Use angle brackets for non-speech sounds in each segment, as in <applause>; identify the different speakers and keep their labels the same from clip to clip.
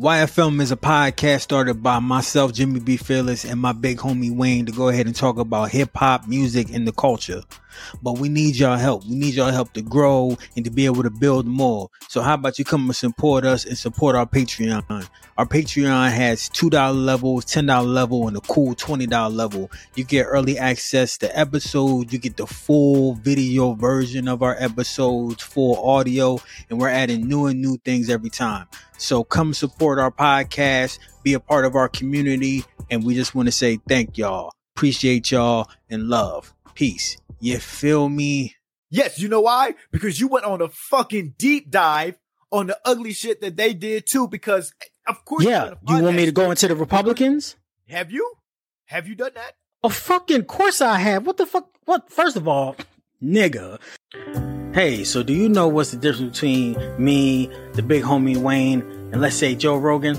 Speaker 1: YFM is a podcast started by myself, Jimmy B. Fearless, and my big homie Wayne to go ahead and talk about hip hop, music, and the culture. But we need y'all help. We need y'all help to grow and to be able to build more. So how about you come and support us and support our Patreon? Our Patreon has $2 levels, $10 level, and a cool $20 level. You get early access to episodes. You get the full video version of our episodes, full audio, and we're adding new and new things every time. So come support our podcast, be a part of our community, and we just want to say thank y'all. Appreciate y'all and love. Peace. You feel me?
Speaker 2: Yes, you know why? Because you went on a fucking deep dive on the ugly shit that they did too. Because eh, of course,
Speaker 1: yeah. You want me to go into the Republicans?
Speaker 2: Have you? Have you done that?
Speaker 1: Oh, fucking course I have. What the fuck? What? First of all, nigga. Hey, so do you know what's the difference between me, the big homie Wayne, and let's say Joe Rogan?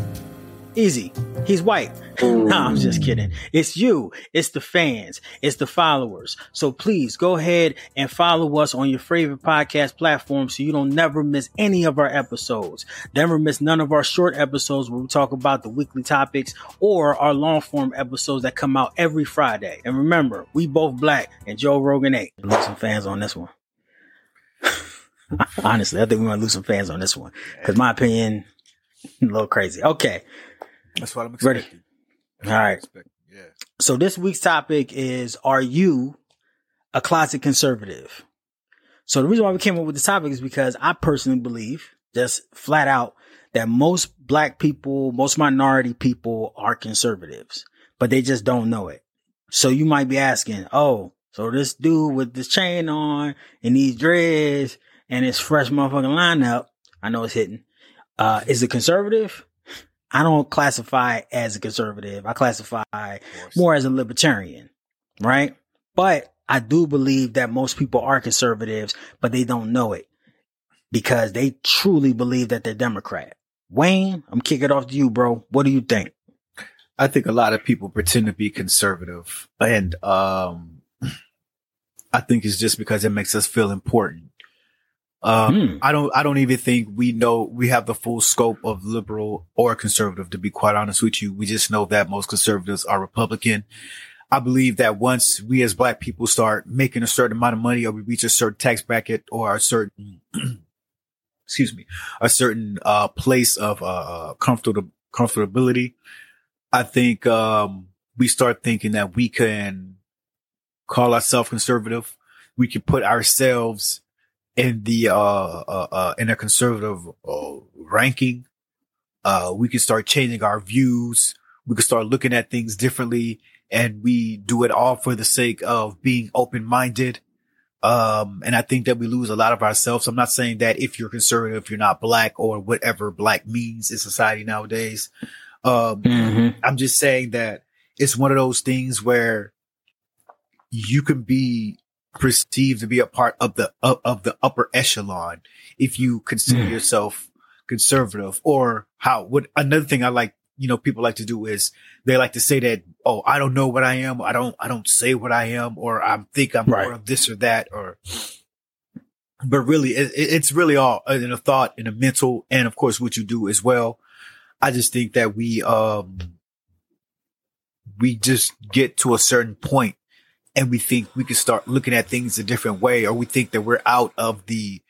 Speaker 1: Easy. He's white. <laughs> no, I'm just mm. kidding. It's you. It's the fans. It's the followers. So please go ahead and follow us on your favorite podcast platform so you don't never miss any of our episodes. Never miss none of our short episodes where we talk about the weekly topics or our long form episodes that come out every Friday. And remember, we both black and Joe Rogan ain't. Lose some fans on this one. <laughs> Honestly, I think we want to lose some fans on this one because my opinion, a little crazy. Okay.
Speaker 2: That's what I'm expecting.
Speaker 1: Ready? All right. Yeah. So this week's topic is Are you a closet conservative? So the reason why we came up with this topic is because I personally believe, just flat out, that most black people, most minority people are conservatives, but they just don't know it. So you might be asking, oh, so this dude with this chain on and these dreads and his fresh motherfucking lineup, I know it's hitting, uh, is it conservative? I don't classify as a conservative. I classify more as a libertarian, right? But I do believe that most people are conservatives, but they don't know it because they truly believe that they're Democrat. Wayne, I'm kicking it off to you, bro. What do you think?
Speaker 2: I think a lot of people pretend to be conservative and, um, I think it's just because it makes us feel important. Um, hmm. I don't, I don't even think we know we have the full scope of liberal or conservative, to be quite honest with you. We just know that most conservatives are Republican. I believe that once we as black people start making a certain amount of money or we reach a certain tax bracket or a certain, <clears throat> excuse me, a certain, uh, place of, uh, uh, comfortable, comfortability, I think, um, we start thinking that we can call ourselves conservative. We can put ourselves in the uh, uh, uh in a conservative uh, ranking. Uh, we can start changing our views. We can start looking at things differently, and we do it all for the sake of being open minded. Um, and I think that we lose a lot of ourselves. I'm not saying that if you're conservative, if you're not black or whatever black means in society nowadays. Um, mm-hmm. I'm just saying that it's one of those things where you can be perceived to be a part of the of, of the upper echelon if you consider mm. yourself conservative or how what another thing I like you know people like to do is they like to say that oh I don't know what I am I don't I don't say what I am or I think I'm right. more of this or that or but really it, it's really all in a thought in a mental and of course what you do as well I just think that we um we just get to a certain point and we think we can start looking at things a different way, or we think that we're out of the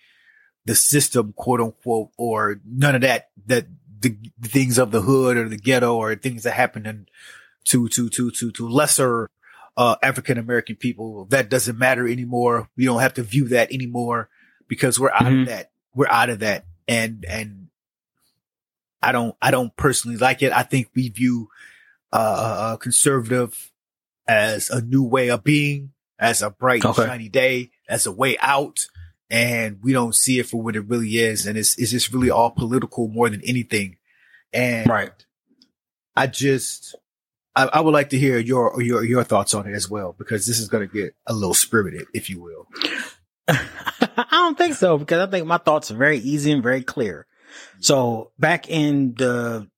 Speaker 2: the system, quote unquote, or none of that that the, the things of the hood or the ghetto or things that happen in, to to to to to lesser uh, African American people. That doesn't matter anymore. We don't have to view that anymore because we're out mm-hmm. of that. We're out of that, and and I don't I don't personally like it. I think we view uh, conservative as a new way of being, as a bright okay. shiny day, as a way out. And we don't see it for what it really is. And it's, it's just really all political more than anything. And
Speaker 1: right.
Speaker 2: I just, I, I would like to hear your, your, your thoughts on it as well, because this is going to get a little spirited, if you will. <laughs>
Speaker 1: I don't think so, because I think my thoughts are very easy and very clear. So back in the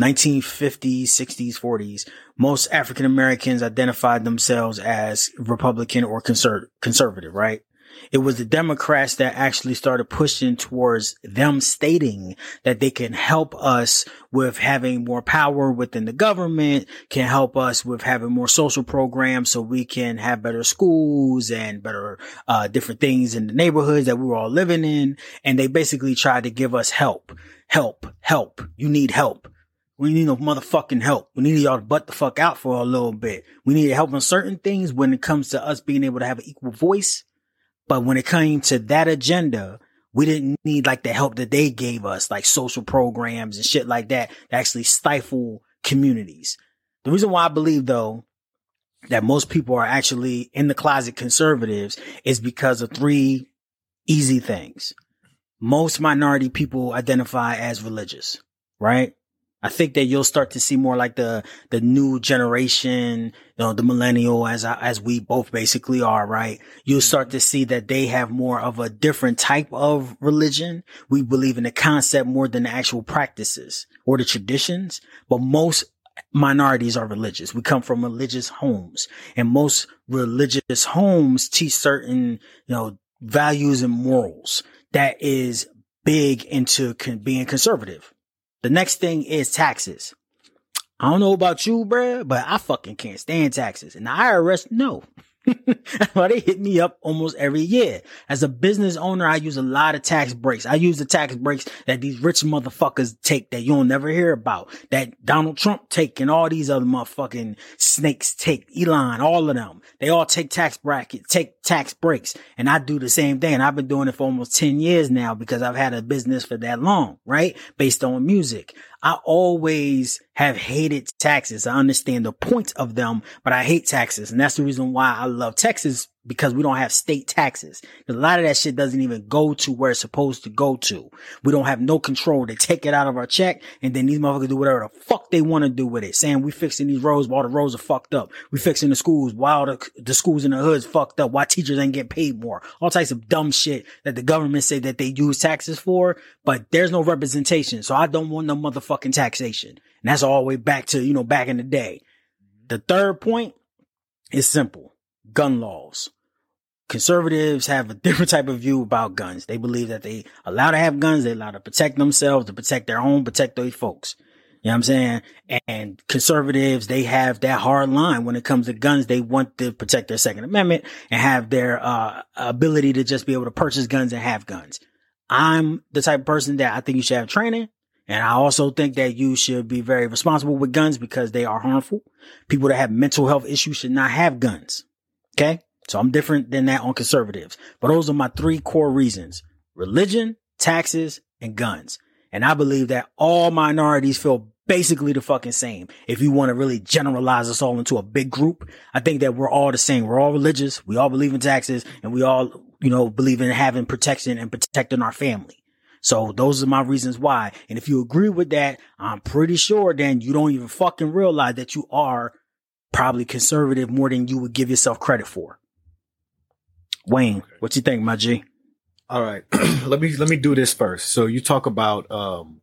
Speaker 1: 1950s, 60s, 40s, most African Americans identified themselves as Republican or conser- conservative, right? It was the Democrats that actually started pushing towards them stating that they can help us with having more power within the government, can help us with having more social programs so we can have better schools and better, uh, different things in the neighborhoods that we were all living in. And they basically tried to give us help, help, help. You need help. We need no motherfucking help. We need y'all to butt the fuck out for a little bit. We need help on certain things when it comes to us being able to have an equal voice. But when it came to that agenda, we didn't need like the help that they gave us, like social programs and shit like that, to actually stifle communities. The reason why I believe though that most people are actually in the closet conservatives is because of three easy things. Most minority people identify as religious, right? I think that you'll start to see more like the, the new generation, you know, the millennial as, as we both basically are, right? You'll start to see that they have more of a different type of religion. We believe in the concept more than the actual practices or the traditions, but most minorities are religious. We come from religious homes and most religious homes teach certain, you know, values and morals that is big into con- being conservative the next thing is taxes. I don't know about you, bruh, but I fucking can't stand taxes. And the IRS, no. <laughs> they hit me up almost every year. As a business owner, I use a lot of tax breaks. I use the tax breaks that these rich motherfuckers take that you'll never hear about. That Donald Trump take and all these other motherfucking snakes take. Elon, all of them. They all take tax bracket, take tax breaks. And I do the same thing. And I've been doing it for almost 10 years now because I've had a business for that long, right? Based on music. I always have hated taxes. I understand the point of them, but I hate taxes. And that's the reason why I love Texas because we don't have state taxes. A lot of that shit doesn't even go to where it's supposed to go to. We don't have no control. They take it out of our check and then these motherfuckers do whatever the fuck they want to do with it. Saying we fixing these roads while the roads are fucked up. We fixing the schools while the, the schools in the hoods fucked up. Why teachers ain't getting paid more. All types of dumb shit that the government say that they use taxes for, but there's no representation. So I don't want no motherfucking taxation. And that's all the way back to, you know, back in the day. The third point is simple gun laws. Conservatives have a <laughs> different type of view about guns. They believe that they allow to have guns, they allow to protect themselves, to protect their own, protect their folks. You know what I'm saying? And conservatives, they have that hard line when it comes to guns. They want to protect their second amendment and have their, uh, ability to just be able to purchase guns and have guns. I'm the type of person that I think you should have training. And I also think that you should be very responsible with guns because they are harmful. People that have mental health issues should not have guns. Okay. So I'm different than that on conservatives, but those are my three core reasons. Religion, taxes, and guns. And I believe that all minorities feel basically the fucking same. If you want to really generalize us all into a big group, I think that we're all the same. We're all religious. We all believe in taxes and we all, you know, believe in having protection and protecting our family. So those are my reasons why. And if you agree with that, I'm pretty sure then you don't even fucking realize that you are probably conservative more than you would give yourself credit for. Wayne, what you think, my G?
Speaker 2: All right, <clears throat> let me let me do this first. So you talk about um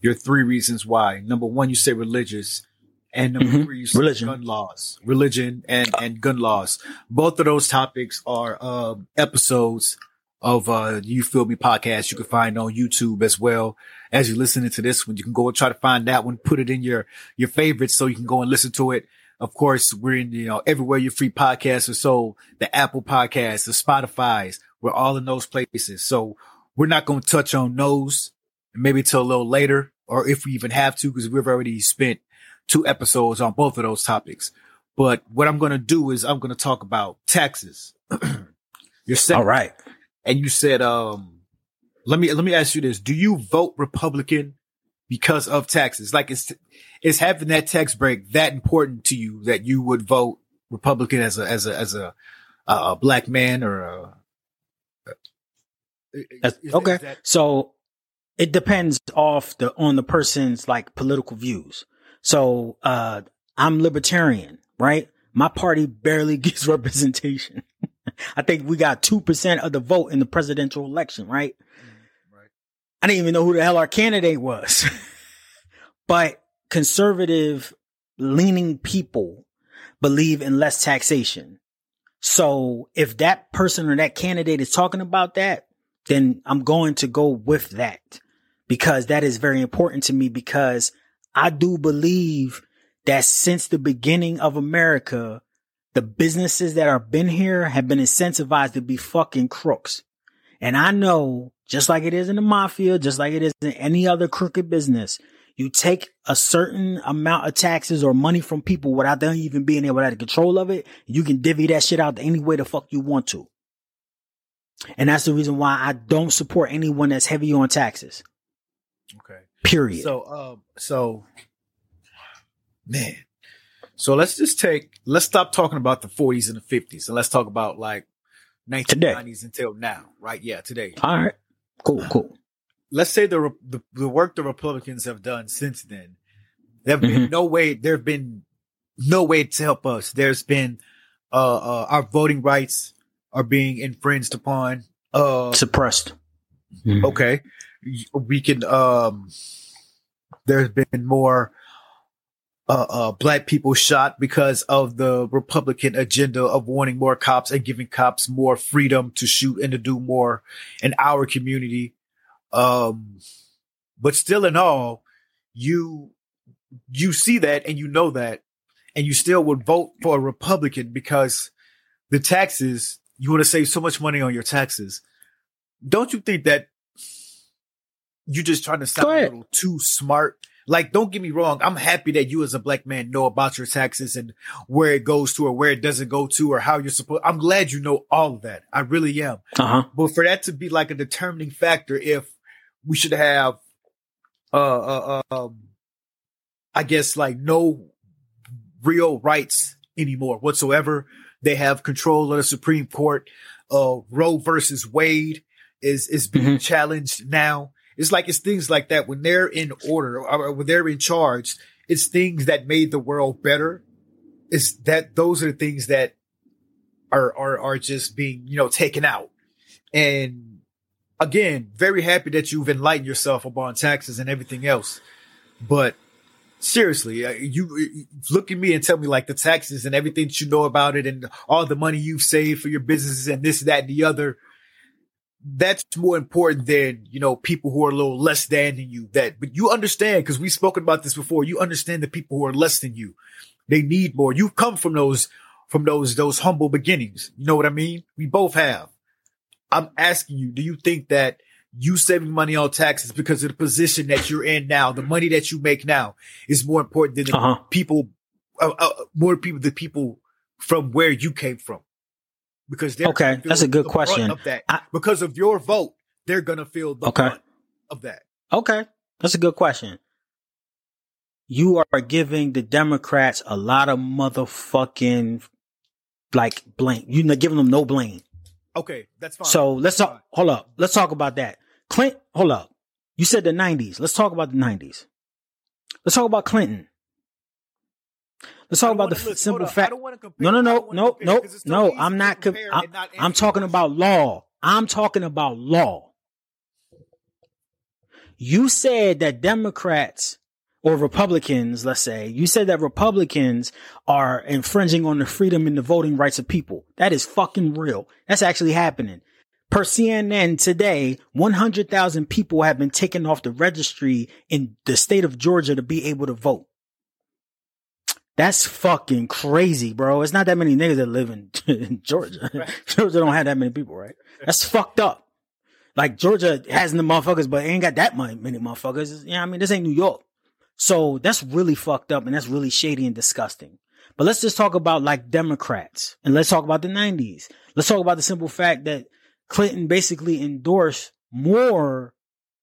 Speaker 2: your three reasons why. Number one, you say religious, and number mm-hmm. three, you say religion. gun laws, religion, and and gun laws. Both of those topics are um, episodes of uh you feel me podcast. You can find on youtube as well. As you're listening to this one you can go and try to find that one put it in your your favorites so you can go and listen to it. Of course we're in you know everywhere your free podcasts are sold. The apple podcasts the spotify's we're all in those places. So we're not going to touch on those. Maybe till a little later or if we even have to because we've already spent two episodes on both of those topics. But what i'm going to do is i'm going to talk about taxes. <clears throat>
Speaker 1: You're all right
Speaker 2: and you said, um, let me, let me ask you this. Do you vote Republican because of taxes? Like is, is having that tax break that important to you that you would vote Republican as a, as a, as a, a black man or a,
Speaker 1: is, okay. Is that- so it depends off the, on the person's like political views. So, uh, I'm libertarian, right? My party barely <laughs> gets representation. I think we got 2% of the vote in the presidential election, right? Mm, right. I didn't even know who the hell our candidate was. <laughs> but conservative leaning people believe in less taxation. So if that person or that candidate is talking about that, then I'm going to go with that because that is very important to me because I do believe that since the beginning of America, the businesses that have been here have been incentivized to be fucking crooks. And I know, just like it is in the mafia, just like it is in any other crooked business, you take a certain amount of taxes or money from people without them even being able to have control of it. You can divvy that shit out any way the fuck you want to. And that's the reason why I don't support anyone that's heavy on taxes.
Speaker 2: Okay.
Speaker 1: Period.
Speaker 2: So, um, so, man, so let's just take, let's stop talking about the 40s and the 50s and let's talk about like 1990s today. until now, right? Yeah, today.
Speaker 1: All right. Cool, cool.
Speaker 2: Let's say the, the, the work the Republicans have done since then. There've mm-hmm. been no way, there've been no way to help us. There's been, uh, uh, our voting rights are being infringed upon, uh,
Speaker 1: suppressed.
Speaker 2: Mm-hmm. Okay. We can, um, there's been more, uh, uh, black people shot because of the Republican agenda of wanting more cops and giving cops more freedom to shoot and to do more in our community. Um, but still in all, you, you see that and you know that and you still would vote for a Republican because the taxes, you want to save so much money on your taxes. Don't you think that you're just trying to sound a little too smart like, don't get me wrong. I'm happy that you as a black man know about your taxes and where it goes to or where it doesn't go to or how you're supposed. I'm glad you know all of that. I really am. Uh-huh. But for that to be like a determining factor, if we should have, uh, uh, um, I guess like no real rights anymore whatsoever. They have control of the Supreme Court. Uh, Roe versus Wade is, is being mm-hmm. challenged now. It's like it's things like that when they're in order or when they're in charge. It's things that made the world better. It's that those are the things that are are are just being you know taken out. And again, very happy that you've enlightened yourself upon taxes and everything else. But seriously, uh, you uh, look at me and tell me like the taxes and everything that you know about it and all the money you've saved for your businesses and this, that, and the other that's more important than you know people who are a little less than than you that but you understand because we've spoken about this before you understand the people who are less than you. They need more. You've come from those from those those humble beginnings. You know what i mean? We both have. I'm asking you do you think that you saving money on taxes because of the position that you're in now the money that you make now is more important than the uh-huh. people uh, uh, more people the people from where you came from because they're
Speaker 1: okay. That's a good question.
Speaker 2: Of that. I, because of your vote, they're gonna feel the okay. of that.
Speaker 1: Okay, that's a good question. You are giving the Democrats a lot of motherfucking like blame. You're not giving them no blame.
Speaker 2: Okay, that's fine.
Speaker 1: So let's talk. Hold up. Let's talk about that. Clint, hold up. You said the '90s. Let's talk about the '90s. Let's talk about Clinton. Let's talk about the look, simple fact. No, no, no, no, no, no. I'm not. Com- I'm, not I'm talking about law. I'm talking about law. You said that Democrats or Republicans, let's say, you said that Republicans are infringing on the freedom and the voting rights of people. That is fucking real. That's actually happening. Per CNN today, 100,000 people have been taken off the registry in the state of Georgia to be able to vote. That's fucking crazy, bro. It's not that many niggas that live in, <laughs> in Georgia. Right. <laughs> Georgia don't have that many people, right? That's fucked up. Like Georgia has the motherfuckers, but ain't got that many, motherfuckers. You know I mean? This ain't New York. So that's really fucked up and that's really shady and disgusting. But let's just talk about like Democrats and let's talk about the 90s. Let's talk about the simple fact that Clinton basically endorsed more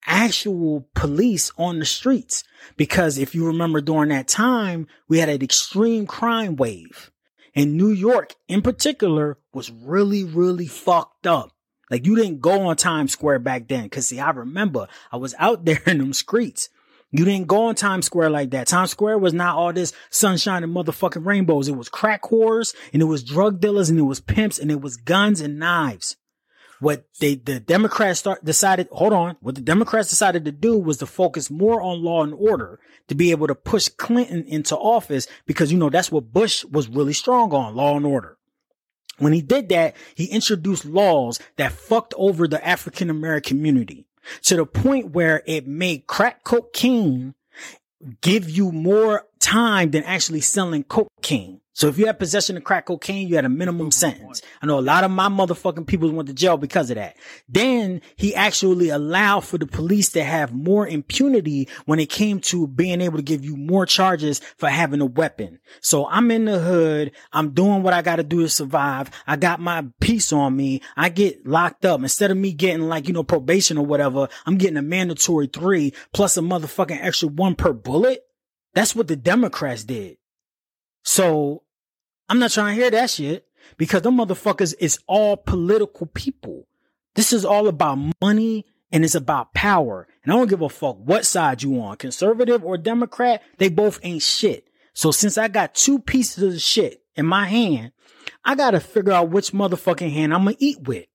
Speaker 1: actual police on the streets. Because if you remember during that time, we had an extreme crime wave. And New York in particular was really, really fucked up. Like you didn't go on Times Square back then. Cause see, I remember I was out <laughs> there in them streets. You didn't go on Times Square like that. Times Square was not all this sunshine and motherfucking rainbows. It was crack whores and it was drug dealers and it was pimps and it was guns and knives what they the Democrats start decided hold on what the Democrats decided to do was to focus more on law and order to be able to push Clinton into office because you know that's what Bush was really strong on law and order. When he did that, he introduced laws that fucked over the African American community to the point where it made crack cocaine give you more time than actually selling cocaine. So if you had possession of crack cocaine, you had a minimum sentence. I know a lot of my motherfucking people went to jail because of that. Then he actually allowed for the police to have more impunity when it came to being able to give you more charges for having a weapon. So I'm in the hood. I'm doing what I got to do to survive. I got my piece on me. I get locked up instead of me getting like, you know, probation or whatever. I'm getting a mandatory three plus a motherfucking extra one per bullet. That's what the Democrats did. So I'm not trying to hear that shit because them motherfuckers is all political people. This is all about money and it's about power. And I don't give a fuck what side you on, conservative or Democrat. They both ain't shit. So since I got two pieces of shit in my hand, I gotta figure out which motherfucking hand I'm gonna eat with.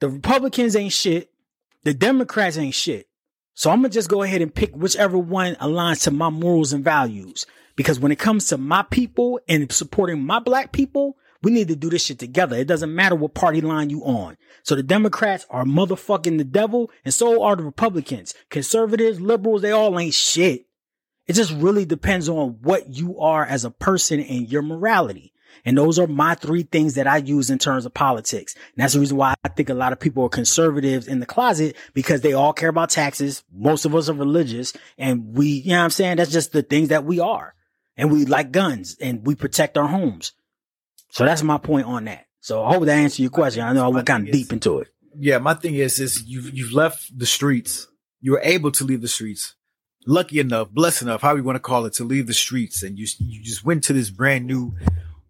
Speaker 1: The Republicans ain't shit. The Democrats ain't shit. So I'm gonna just go ahead and pick whichever one aligns to my morals and values. Because when it comes to my people and supporting my black people, we need to do this shit together. It doesn't matter what party line you on. So the Democrats are motherfucking the devil and so are the Republicans. Conservatives, liberals, they all ain't shit. It just really depends on what you are as a person and your morality. And those are my three things that I use in terms of politics. And that's the reason why I think a lot of people are conservatives in the closet because they all care about taxes. Most of us are religious and we, you know what I'm saying? That's just the things that we are and we like guns and we protect our homes. So that's my point on that. So I hope that answers your question. I know I went kind of deep into it.
Speaker 2: Yeah, my thing is, is you've you've left the streets. You were able to leave the streets. Lucky enough, blessed enough, how we want to call it, to leave the streets, and you you just went to this brand new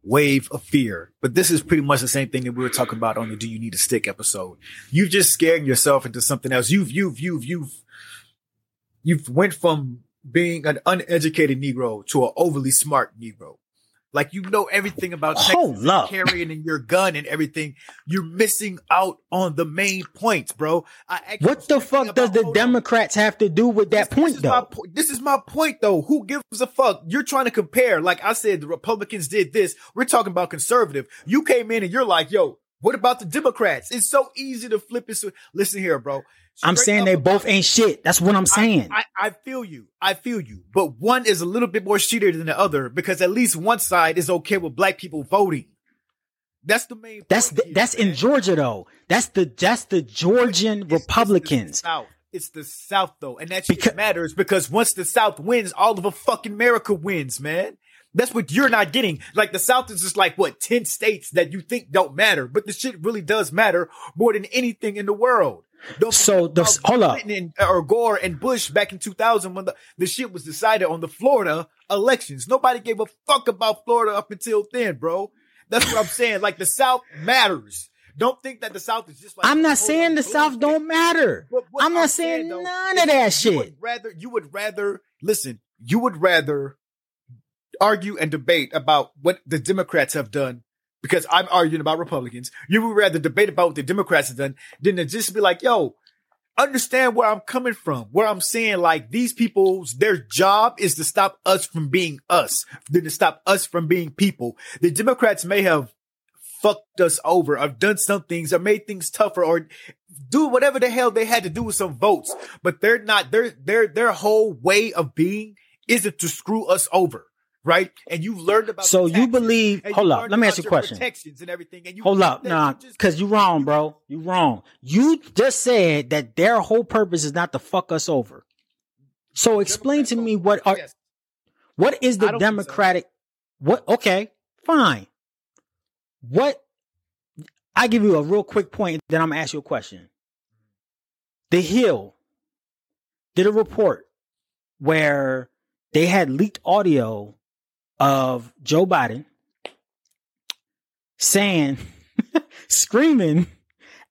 Speaker 2: wave of fear. But this is pretty much the same thing that we were talking about on the "Do You Need a Stick" episode. You've just scared yourself into something else. You've you've you've you've you've went from being an uneducated Negro to an overly smart Negro. Like you know everything about Texas carrying in your gun and everything. You're missing out on the main points, bro.
Speaker 1: what the fuck does the Democrats on. have to do with that this, point,
Speaker 2: this
Speaker 1: though?
Speaker 2: Po- this is my point, though. Who gives a fuck? You're trying to compare. Like I said, the Republicans did this. We're talking about conservative. You came in and you're like, yo, what about the Democrats? It's so easy to flip it. Listen here, bro.
Speaker 1: I'm saying they both ain't shit. That's what I'm saying.
Speaker 2: I, I, I, feel you. I feel you. But one is a little bit more shittier than the other because at least one side is okay with black people voting. That's the main.
Speaker 1: That's the, here, that's man. in Georgia though. That's the that's the Georgian it's, Republicans.
Speaker 2: It's the South. It's the South though, and that because, matters because once the South wins, all of a fucking America wins, man. That's what you're not getting. Like the South is just like what ten states that you think don't matter, but the shit really does matter more than anything in the world.
Speaker 1: Don't so the hold up,
Speaker 2: and, or Gore and Bush back in 2000 when the, the shit was decided on the Florida elections. Nobody gave a fuck about Florida up until then, bro. That's what I'm saying. Like the South matters. Don't think that the South is just like.
Speaker 1: I'm not saying the South don't matter. I'm not I'm saying, saying though, none of that shit.
Speaker 2: Would rather you would rather listen. You would rather argue and debate about what the Democrats have done because I'm arguing about Republicans. You would rather debate about what the Democrats have done than to just be like, yo, understand where I'm coming from, where I'm saying like these people's, their job is to stop us from being us, than to stop us from being people. The Democrats may have fucked us over or done some things or made things tougher or do whatever the hell they had to do with some votes, but they're not, their, their, their whole way of being isn't to screw us over right? And you've learned about
Speaker 1: so you believe. Hold up, let me ask you a question.
Speaker 2: Protections and everything. And
Speaker 1: you hold up, nah, because you, you wrong, bro. You're wrong. You just said that their whole purpose is not to fuck us over. So explain to me what are yes. what is the Democratic? So. What? Okay, fine. What? I give you a real quick point, then I'm gonna ask you a question. The Hill did a report where they had leaked audio of Joe Biden saying, <laughs> screaming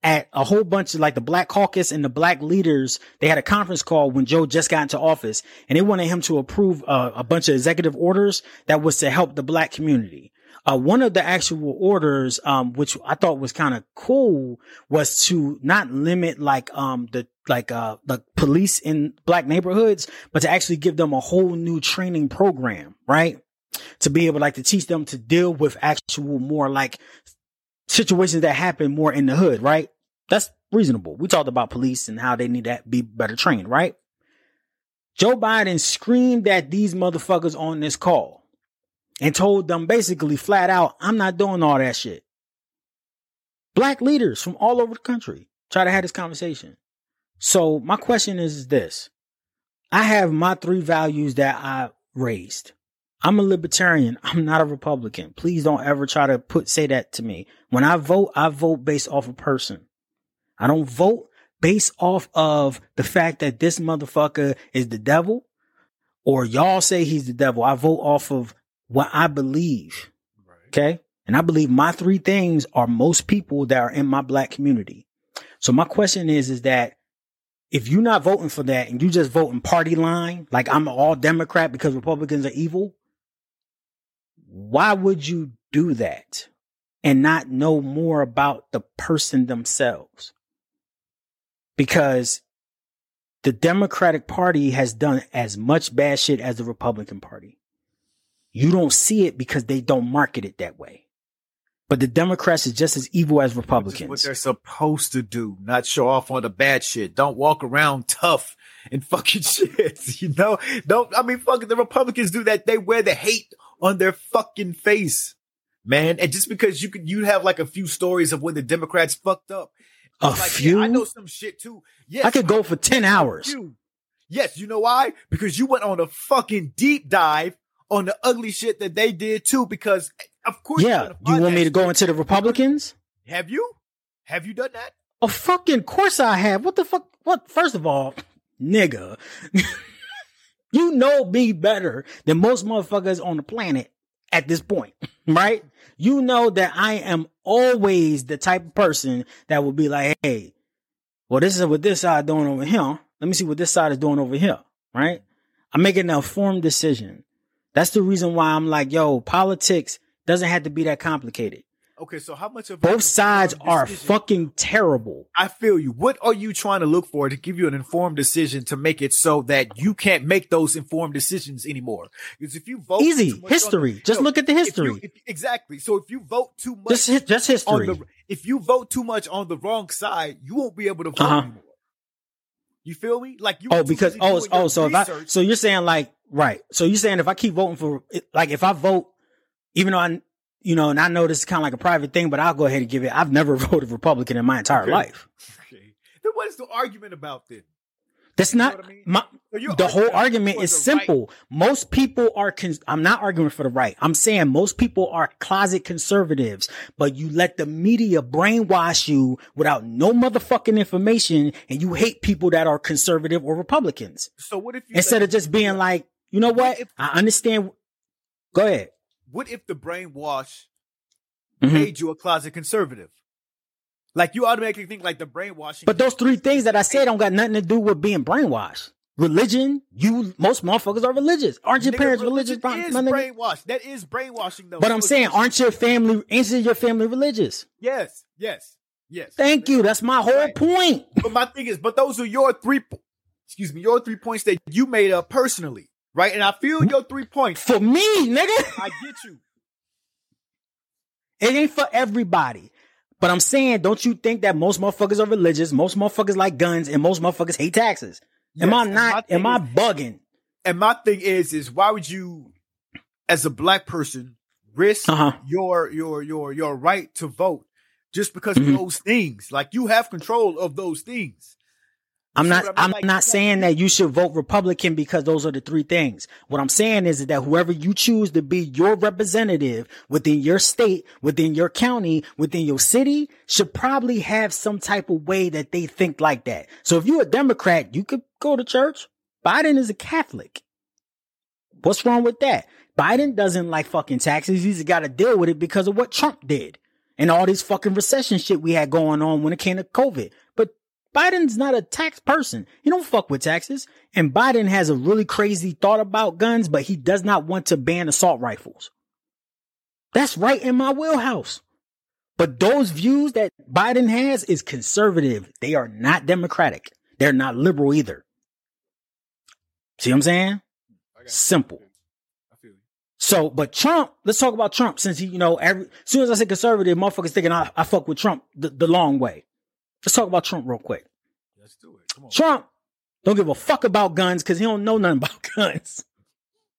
Speaker 1: at a whole bunch of like the Black Caucus and the Black leaders. They had a conference call when Joe just got into office and they wanted him to approve uh, a bunch of executive orders that was to help the Black community. Uh, one of the actual orders, um, which I thought was kind of cool was to not limit like, um, the, like, uh, the police in black neighborhoods, but to actually give them a whole new training program, right? To be able like to teach them to deal with actual more like situations that happen more in the hood, right? That's reasonable. We talked about police and how they need to be better trained, right? Joe Biden screamed at these motherfuckers on this call and told them basically flat out, I'm not doing all that shit. Black leaders from all over the country try to have this conversation. So my question is this. I have my three values that I raised. I'm a libertarian. I'm not a Republican. Please don't ever try to put say that to me. When I vote, I vote based off a person. I don't vote based off of the fact that this motherfucker is the devil or y'all say he's the devil. I vote off of what I believe. Right. Okay. And I believe my three things are most people that are in my black community. So my question is, is that if you're not voting for that and you just voting party line, like I'm all Democrat because Republicans are evil, why would you do that and not know more about the person themselves? Because the Democratic Party has done as much bad shit as the Republican Party. You don't see it because they don't market it that way. But the Democrats is just as evil as Republicans.
Speaker 2: what they're supposed to do, not show off on the bad shit. Don't walk around tough and <laughs> fucking shit. <laughs> You know, don't, I mean, fucking the Republicans do that. They wear the hate on their fucking face, man. And just because you could, you have like a few stories of when the Democrats fucked up.
Speaker 1: A like, few?
Speaker 2: Yeah, I know some shit too.
Speaker 1: Yes. I could go for 10 hours.
Speaker 2: Yes. You know why? Because you went on a fucking deep dive on the ugly shit that they did too, because of course.
Speaker 1: Yeah. You want me to go into the Republicans?
Speaker 2: Have you? Have you done that?
Speaker 1: Oh, fucking course I have. What the fuck? What? First of all, nigga, <laughs> you know me better than most motherfuckers on the planet at this point, <laughs> right? You know that I am always the type of person that will be like, hey, well, this is what this side doing over here. Let me see what this side is doing over here, right? I'm making an informed decision. That's the reason why I'm like, yo, politics doesn't have to be that complicated.
Speaker 2: Okay, so how much of
Speaker 1: both sides are fucking terrible?
Speaker 2: I feel you. What are you trying to look for to give you an informed decision to make it so that you can't make those informed decisions anymore? Because if you vote
Speaker 1: easy history, the, just look at the history.
Speaker 2: If you, if, exactly. So if you vote too much,
Speaker 1: just, just history.
Speaker 2: The, if you vote too much on the wrong side, you won't be able to vote uh-huh. anymore. You feel me? Like you.
Speaker 1: Oh, because oh, oh, so research. if I, so you're saying like right. So you're saying if I keep voting for like if I vote even though I, you know, and I know this is kind of like a private thing, but I'll go ahead and give it. I've never <laughs> voted Republican in my entire okay. life.
Speaker 2: Okay. Then what is the argument about then?
Speaker 1: That's not you know I mean? my, so the whole argument is simple. Right. Most people are, con- I'm not arguing for the right. I'm saying most people are closet conservatives, but you let the media brainwash you without no motherfucking information and you hate people that are conservative or Republicans.
Speaker 2: So what if
Speaker 1: instead of just being like, you know what? I understand. Go ahead.
Speaker 2: What if the brainwash mm-hmm. made you a closet conservative? Like you automatically think like the brainwashing.
Speaker 1: But those three things that I said don't got nothing to do with being brainwashed. Religion, you most motherfuckers are religious. Aren't your Nigga, parents religious?
Speaker 2: Is brainwashed. That is brainwashing though.
Speaker 1: But I'm saying, aren't your family isn't your family religious?
Speaker 2: Yes, yes, yes.
Speaker 1: Thank you. That's my whole right. point.
Speaker 2: But my thing is, but those are your three excuse me, your three points that you made up personally right? And I feel your three points.
Speaker 1: For me, nigga.
Speaker 2: I get you.
Speaker 1: It ain't for everybody. But I'm saying, don't you think that most motherfuckers are religious, most motherfuckers like guns, and most motherfuckers hate taxes? Yes, am I not, am I bugging?
Speaker 2: And my thing is, is why would you, as a black person, risk uh-huh. your, your, your, your right to vote just because mm-hmm. of those things? Like you have control of those things.
Speaker 1: I'm not, I'm like, not saying that you should vote Republican because those are the three things. What I'm saying is that whoever you choose to be your representative within your state, within your county, within your city should probably have some type of way that they think like that. So if you're a Democrat, you could go to church. Biden is a Catholic. What's wrong with that? Biden doesn't like fucking taxes. He's got to deal with it because of what Trump did and all this fucking recession shit we had going on when it came to COVID. Biden's not a tax person. He don't fuck with taxes. And Biden has a really crazy thought about guns, but he does not want to ban assault rifles. That's right in my wheelhouse. But those views that Biden has is conservative. They are not democratic. They're not liberal either. See what I'm saying? Simple. So, but Trump, let's talk about Trump since he, you know, every, as soon as I say conservative, motherfuckers thinking I, I fuck with Trump the, the long way. Let's talk about Trump real quick. Let's do it. Come on. Trump don't give a fuck about guns because he don't know nothing <laughs> about guns.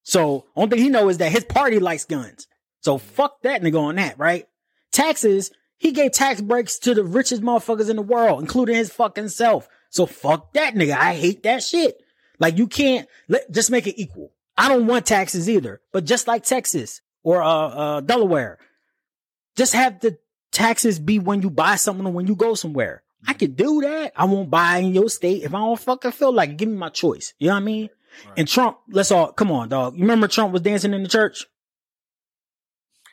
Speaker 1: So only thing he know is that his party likes guns. So fuck that nigga on that, right? Taxes, he gave tax breaks to the richest motherfuckers in the world, including his fucking self. So fuck that nigga. I hate that shit. Like you can't let, just make it equal. I don't want taxes either, but just like Texas or uh, uh, Delaware, just have the taxes be when you buy something or when you go somewhere. I could do that. I won't buy in your state if I don't fucking feel like it. Give me my choice. You know what I mean? Right. And Trump, let's all come on, dog. You remember Trump was dancing in the church?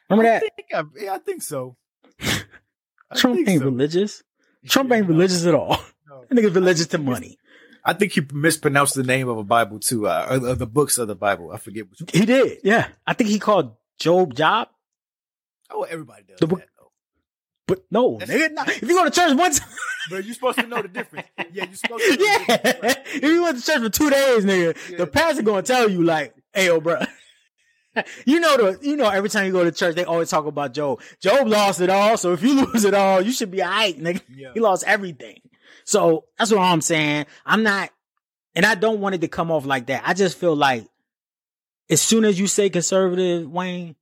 Speaker 1: Remember
Speaker 2: I
Speaker 1: that?
Speaker 2: Think I, yeah, I think so. <laughs>
Speaker 1: Trump think ain't so. religious. Trump ain't religious at all. No. <laughs> That nigga's religious to money.
Speaker 2: I think he mispronounced the name of a Bible too, uh, of the books of the Bible. I forget which. One.
Speaker 1: He did, yeah. I think he called Job Job.
Speaker 2: Oh, everybody does the that.
Speaker 1: But no, nigga, nah. if you go to church once, <laughs>
Speaker 2: but you're supposed to know the difference. Yeah, you're supposed to.
Speaker 1: know yeah, if you went to church for two days, nigga, yeah. the pastor gonna tell you like, "Hey, yo, bro." <laughs> you know the you know every time you go to church they always talk about Job. Job lost it all, so if you <laughs> lose it all, you should be alright, nigga. Yeah. He lost everything. So that's what I'm saying. I'm not, and I don't want it to come off like that. I just feel like as soon as you say conservative, Wayne,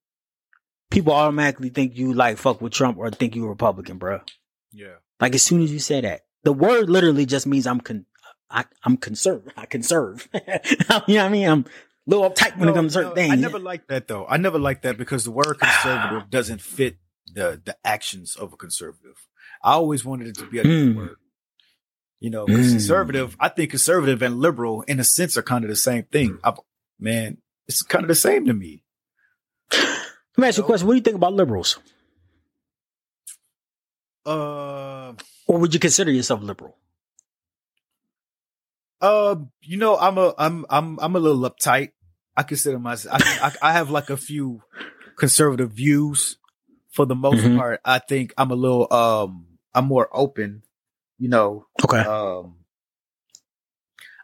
Speaker 1: people automatically think you like fuck with Trump or think you Republican, bro.
Speaker 2: Yeah.
Speaker 1: Like as soon as you say that, the word literally just means I'm con, I, am conserve. I conserve. <laughs> you know what I mean? I'm a little uptight when no, it comes to certain no, things. I
Speaker 2: never liked that though. I never liked that because the word conservative <sighs> doesn't fit the the actions of a conservative. I always wanted it to be a mm. word. You know, mm. conservative, I think conservative and liberal in a sense are kind of the same thing. I, man, it's kind of the same to me.
Speaker 1: Let me ask you a question. What do you think about liberals?
Speaker 2: Uh,
Speaker 1: or would you consider yourself liberal?
Speaker 2: Uh, you know, I'm a, I'm, I'm, I'm a little uptight. I consider myself, I, I, I have like a few conservative views. For the most mm-hmm. part, I think I'm a little, um, I'm more open, you know.
Speaker 1: Okay.
Speaker 2: Um,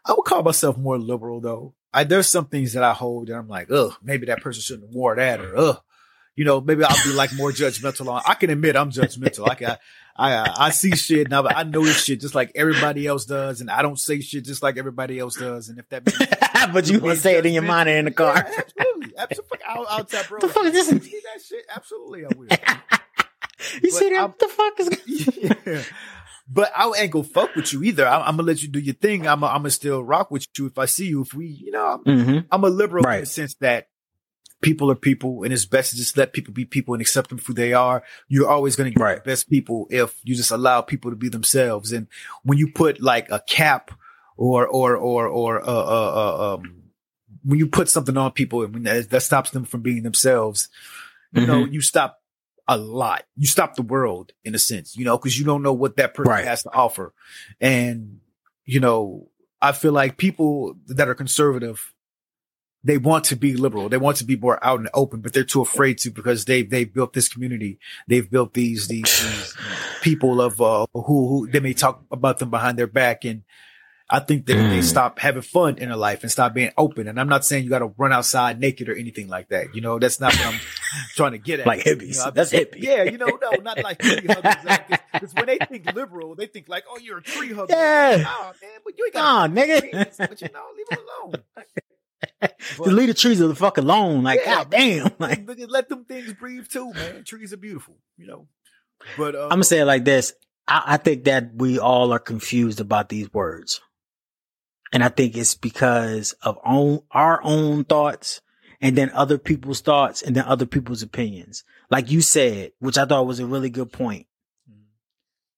Speaker 2: I would call myself more liberal though. I, there's some things that I hold that I'm like, ugh, maybe that person shouldn't have wore that or ugh, you know, maybe I'll be like more judgmental on. I can admit I'm judgmental. I can, I, I, I see shit now, I know this shit just like everybody else does, and I don't say shit just like everybody else does. And if that, means, <laughs>
Speaker 1: but you want to say it in your mind in the car,
Speaker 2: yeah, absolutely, absolutely. I'll, I'll tap bro.
Speaker 1: The fuck is this?
Speaker 2: See that shit? Absolutely, I will. <laughs>
Speaker 1: you but see that? I'm, what the fuck is? <laughs>
Speaker 2: yeah. But I ain't gonna fuck with you either. I'm, I'm gonna let you do your thing. I'm, I'm gonna still rock with you if I see you. If we, you know, I'm, mm-hmm. I'm a liberal right. in the sense that people are people and it's best to just let people be people and accept them for who they are. You're always going to get right. the best people if you just allow people to be themselves. And when you put like a cap or, or, or, or, uh, uh, uh um, when you put something on people and that, that, stops them from being themselves, you mm-hmm. know, you stop a lot. You stop the world in a sense, you know, cause you don't know what that person right. has to offer. And, you know, I feel like people that are conservative, they want to be liberal. They want to be more out and open, but they're too afraid to because they they've built this community. They've built these these, these people of uh, who who they may talk about them behind their back, and I think that mm. they stop having fun in their life and stop being open. And I'm not saying you got to run outside naked or anything like that. You know, that's not what I'm trying to get at.
Speaker 1: Like hippies.
Speaker 2: You know,
Speaker 1: that's hippie.
Speaker 2: Yeah, you know, no, not like tree huggers. Because when they think liberal, they think like, oh, you're a tree hugger.
Speaker 1: Yeah.
Speaker 2: oh man, but you ain't got.
Speaker 1: Oh, nigga.
Speaker 2: But you know, leave it alone.
Speaker 1: Just leave the trees of the fuck alone. Like, yeah, god damn. Like,
Speaker 2: let them things breathe too, man. Trees are beautiful, you know. But uh,
Speaker 1: I'm gonna say it like this. I, I think that we all are confused about these words. And I think it's because of own, our own thoughts and then other people's thoughts and then other people's opinions. Like you said, which I thought was a really good point. Mm-hmm.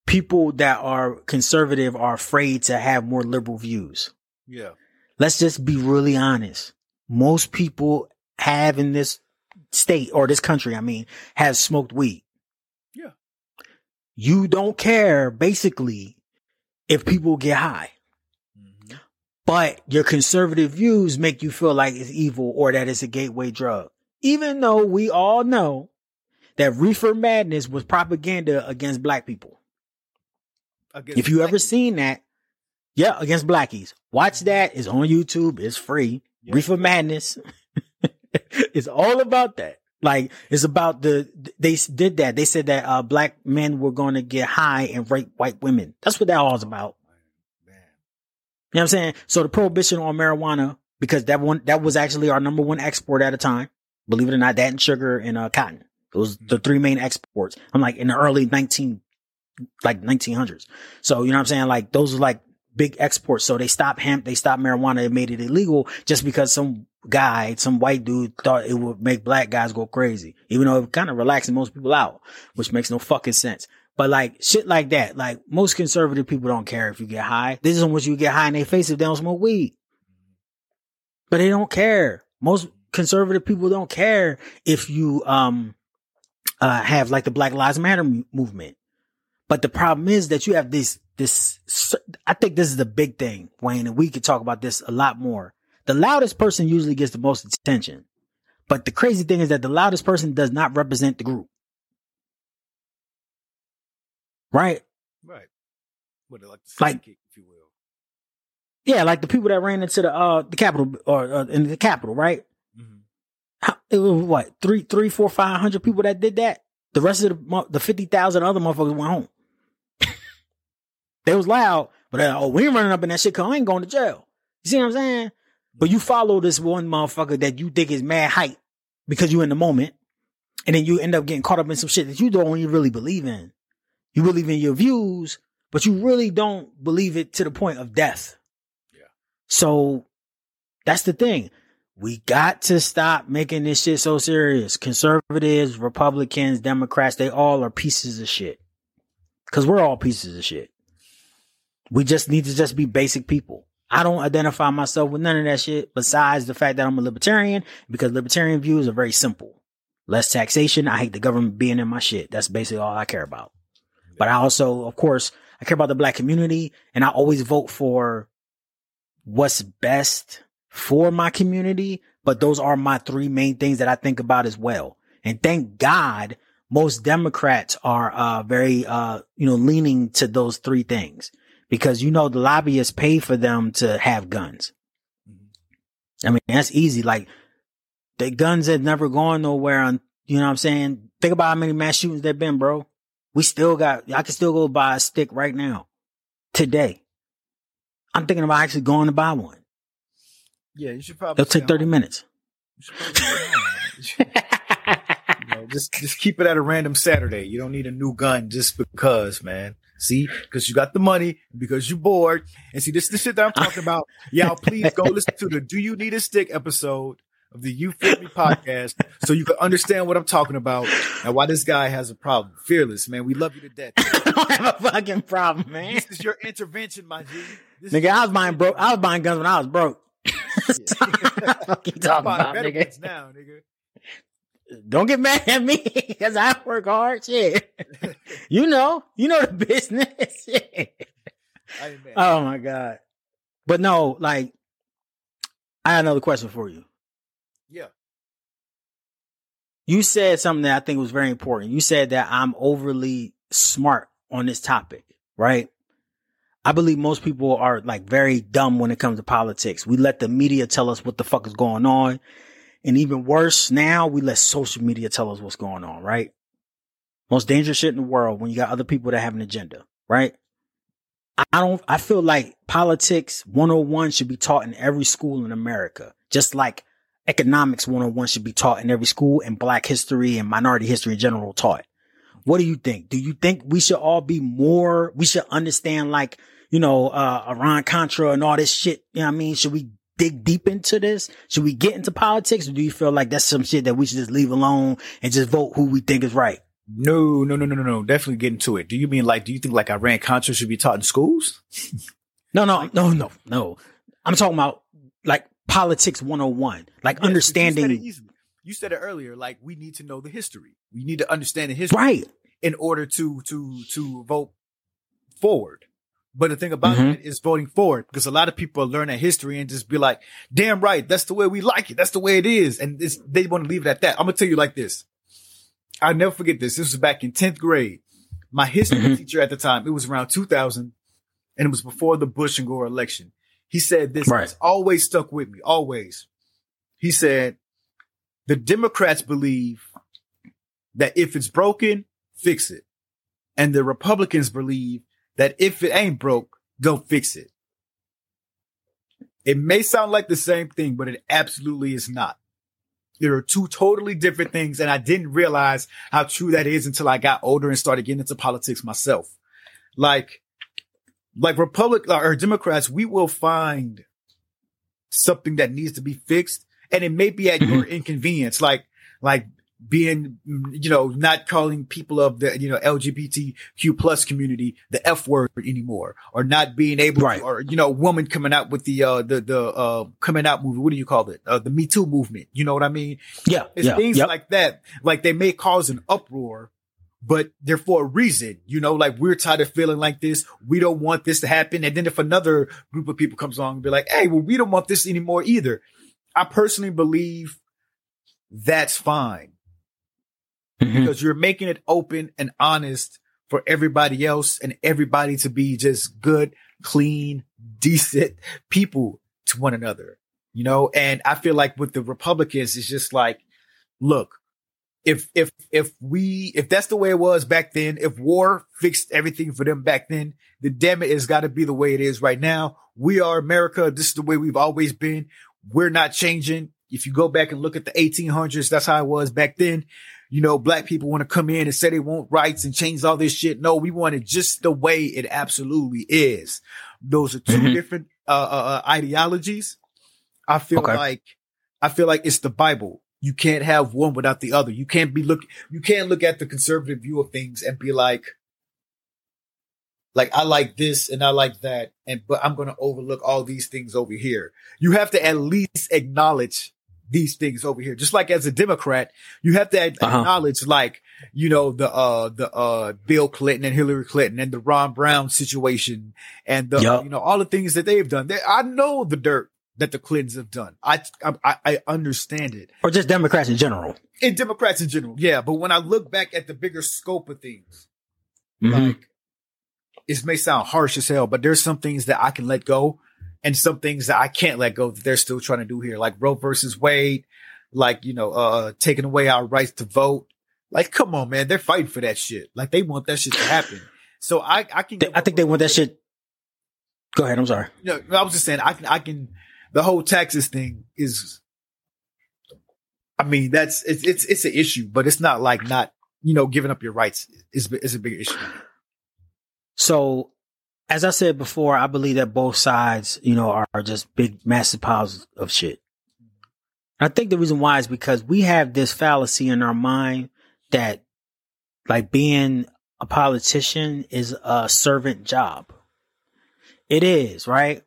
Speaker 1: People that are conservative are afraid to have more liberal views.
Speaker 2: Yeah
Speaker 1: let's just be really honest. Most people have in this state or this country, I mean, have smoked weed.
Speaker 2: Yeah.
Speaker 1: You don't care basically if people get high. Mm-hmm. But your conservative views make you feel like it's evil or that it's a gateway drug. Even though we all know that reefer madness was propaganda against black people. Against if you ever people. seen that, yeah, against blackies. Watch that. It's on YouTube. It's free. Reefer Madness. <laughs> it's all about that. Like it's about the they did that. They said that uh black men were going to get high and rape white women. That's what that all is about. Man. You know what I'm saying? So the prohibition on marijuana because that one that was actually our number one export at a time. Believe it or not, that and sugar and uh, cotton. Those the three main exports. I'm like in the early 19 like 1900s. So you know what I'm saying? Like those are like big exports. So they stopped hemp, they stopped marijuana, they made it illegal just because some guy, some white dude thought it would make black guys go crazy, even though it kind of relaxing most people out, which makes no fucking sense. But like shit like that, like most conservative people don't care if you get high. They just want you get high in their face if they don't smoke weed. But they don't care. Most conservative people don't care if you um uh have like the Black Lives Matter movement. But the problem is that you have this this I think this is the big thing, Wayne, and we could talk about this a lot more the loudest person usually gets the most attention. But the crazy thing is that the loudest person does not represent the group. Right?
Speaker 2: Right. What, like,
Speaker 1: like
Speaker 2: if you will.
Speaker 1: Yeah, like the people that ran into the uh the Capitol or uh, in the Capitol, right? Mm-hmm. How, it was what three, three, four, five hundred people that did that. The rest of the the fifty thousand other motherfuckers went home. They was loud, but uh, oh, we ain't running up in that shit. Cause I ain't going to jail. You see what I'm saying? But you follow this one motherfucker that you think is mad hype because you in the moment. And then you end up getting caught up in some shit that you don't even really believe in. You believe in your views, but you really don't believe it to the point of death.
Speaker 2: Yeah.
Speaker 1: So that's the thing. We got to stop making this shit so serious. Conservatives, Republicans, Democrats, they all are pieces of shit. Cause we're all pieces of shit. We just need to just be basic people. I don't identify myself with none of that shit besides the fact that I'm a libertarian because libertarian views are very simple. Less taxation. I hate the government being in my shit. That's basically all I care about. But I also, of course, I care about the black community and I always vote for what's best for my community. But those are my three main things that I think about as well. And thank God most Democrats are, uh, very, uh, you know, leaning to those three things because you know the lobbyists pay for them to have guns. Mm-hmm. I mean, that's easy. Like the guns have never gone nowhere on, you know what I'm saying? Think about how many mass shootings there've been, bro. We still got, I can still go buy a stick right now, today. I'm thinking about actually going to buy one.
Speaker 2: Yeah, you should probably.
Speaker 1: It'll take 30 home. minutes. <laughs> <laughs>
Speaker 2: you know, just, just keep it at a random Saturday. You don't need a new gun just because, man. See, because you got the money, because you're bored. And see, this is the shit that I'm talking about. Y'all, please go listen to the Do You Need a Stick episode of the You Feel Me podcast so you can understand what I'm talking about and why this guy has a problem. Fearless, man. We love you to death. <laughs>
Speaker 1: I don't have a fucking problem, man.
Speaker 2: This is your intervention, my G. This
Speaker 1: nigga, I was buying broke. I was buying guns when I was broke. <laughs>
Speaker 2: fucking talking about, nigga. now, nigga
Speaker 1: don't get mad at me <laughs> because I work hard. Shit. <laughs> you know, you know the business. <laughs> oh my God. But no, like, I have another question for you.
Speaker 2: Yeah.
Speaker 1: You said something that I think was very important. You said that I'm overly smart on this topic, right? I believe most people are like very dumb when it comes to politics. We let the media tell us what the fuck is going on and even worse, now we let social media tell us what's going on, right? Most dangerous shit in the world when you got other people that have an agenda, right? I don't, I feel like politics 101 should be taught in every school in America, just like economics 101 should be taught in every school and black history and minority history in general taught. What do you think? Do you think we should all be more, we should understand like, you know, uh, Iran Contra and all this shit? You know what I mean? Should we dig deep into this? Should we get into politics or do you feel like that's some shit that we should just leave alone and just vote who we think is right?
Speaker 2: No, no, no, no, no, no. Definitely get into it. Do you mean like, do you think like Iran Contra should be taught in schools? <laughs>
Speaker 1: no, no, no, no, no. I'm talking about like politics 101, like yes, understanding.
Speaker 2: You said, you said, it earlier, like we need to know the history. We need to understand the history.
Speaker 1: Right.
Speaker 2: In order to, to, to vote forward. But the thing about mm-hmm. it is voting for it because a lot of people learn that history and just be like, damn right, that's the way we like it. That's the way it is. And they want to leave it at that. I'm going to tell you like this. I'll never forget this. This was back in 10th grade. My history mm-hmm. teacher at the time, it was around 2000 and it was before the Bush and Gore election. He said this right. always stuck with me, always. He said, The Democrats believe that if it's broken, fix it. And the Republicans believe that if it ain't broke, don't fix it. It may sound like the same thing, but it absolutely is not. There are two totally different things. And I didn't realize how true that is until I got older and started getting into politics myself. Like, like Republic or Democrats, we will find something that needs to be fixed and it may be at your mm-hmm. inconvenience. Like, like being, you know, not calling people of the, you know, LGBTQ plus community the F word anymore, or not being able, right. to, or, you know, woman coming out with the, uh, the, the, uh, coming out movie. What do you call it? Uh, the Me Too movement. You know what I mean?
Speaker 1: Yeah.
Speaker 2: It's
Speaker 1: yeah,
Speaker 2: things
Speaker 1: yep.
Speaker 2: like that. Like they may cause an uproar, but they're for a reason, you know, like we're tired of feeling like this. We don't want this to happen. And then if another group of people comes along and be like, Hey, well, we don't want this anymore either. I personally believe that's fine mm-hmm. because you're making it open and honest for everybody else and everybody to be just good, clean, decent people to one another, you know? And I feel like with the Republicans, it's just like, look, if, if, if we, if that's the way it was back then, if war fixed everything for them back then, then damn it, it's got to be the way it is right now. We are America. This is the way we've always been. We're not changing. If you go back and look at the 1800s, that's how it was back then you know, black people want to come in and say they want rights and change all this shit. No, we want it just the way it absolutely is. Those are 2 mm-hmm. different uh, uh, uh, ideologies. I feel okay. like I feel like it's the Bible. You can't have one without the other. You can't be look. You can't look at the conservative view of things and be like, like I like this and I like that, and but I'm going to overlook all these things over here. You have to at least acknowledge these things over here. Just like as a Democrat, you have to uh-huh. acknowledge like, you know, the, uh, the, uh, Bill Clinton and Hillary Clinton and the Ron Brown situation and the, yep. you know, all the things that they've done. They, I know the dirt that the Clintons have done. I, I, I understand it.
Speaker 1: Or just Democrats in general.
Speaker 2: In Democrats in general. Yeah. But when I look back at the bigger scope of things, mm-hmm. like, it may sound harsh as hell, but there's some things that I can let go and some things that I can't let go that they're still trying to do here, like Roe versus Wade, like, you know, uh, taking away our rights to vote. Like, come on, man. They're fighting for that shit. Like they want that shit to happen. So I, I can,
Speaker 1: I think they want that shit. Go ahead. I'm sorry.
Speaker 2: You know, I was just saying, I can, I can, the whole taxes thing is, I mean, that's, it's, it's, it's an issue, but it's not like not, you know, giving up your rights is, is a big issue.
Speaker 1: So as I said before, I believe that both sides, you know, are, are just big, massive piles of shit. I think the reason why is because we have this fallacy in our mind that like being a politician is a servant job. It is, right?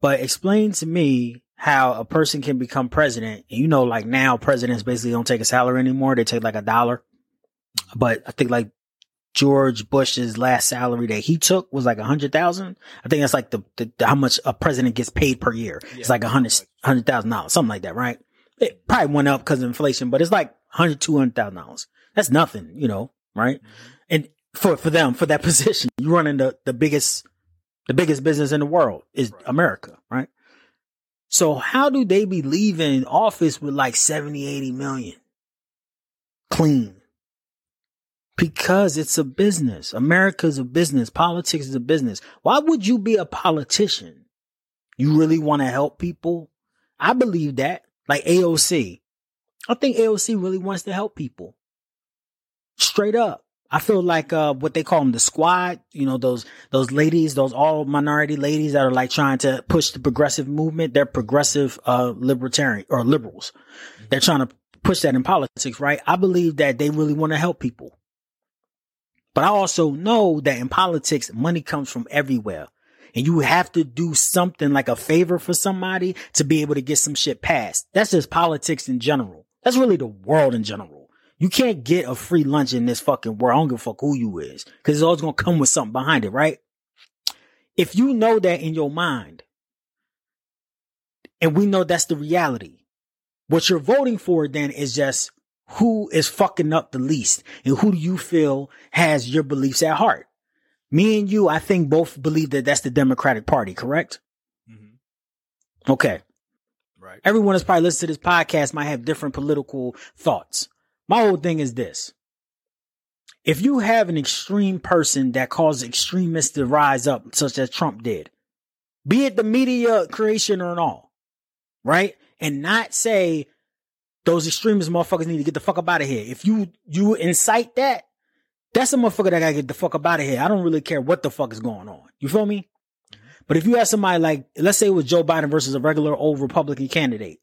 Speaker 1: But explain to me how a person can become president. And you know, like now presidents basically don't take a salary anymore. They take like a dollar. But I think like George Bush's last salary that he took was like a hundred thousand. I think that's like the, the, how much a president gets paid per year. Yeah, it's like a hundred hundred thousand dollars, something like that, right? It probably went up because of inflation, but it's like hundred two hundred thousand dollars. That's nothing, you know, right? Mm-hmm. And for for them for that <laughs> position, you're running the the biggest the biggest business in the world is right. America, right? So how do they be leaving office with like 70, 80 million clean? Because it's a business. America's a business. Politics is a business. Why would you be a politician? You really want to help people? I believe that. Like AOC. I think AOC really wants to help people. Straight up. I feel like uh, what they call them the squad, you know, those those ladies, those all minority ladies that are like trying to push the progressive movement. They're progressive uh libertarian or liberals. They're trying to push that in politics, right? I believe that they really want to help people. But I also know that in politics, money comes from everywhere. And you have to do something like a favor for somebody to be able to get some shit passed. That's just politics in general. That's really the world in general. You can't get a free lunch in this fucking world. I don't give a fuck who you is. Cause it's always gonna come with something behind it, right? If you know that in your mind, and we know that's the reality, what you're voting for then is just who is fucking up the least and who do you feel has your beliefs at heart? Me and you, I think both believe that that's the Democratic Party, correct? Mm-hmm. Okay.
Speaker 2: Right.
Speaker 1: Everyone that's probably listening to this podcast might have different political thoughts. My whole thing is this. If you have an extreme person that causes extremists to rise up, such as Trump did, be it the media creation or all, right? And not say those extremist motherfuckers need to get the fuck up out of here. If you you incite that, that's a motherfucker that gotta get the fuck up out of here. I don't really care what the fuck is going on. You feel me? Mm-hmm. But if you have somebody like, let's say it was Joe Biden versus a regular old Republican candidate,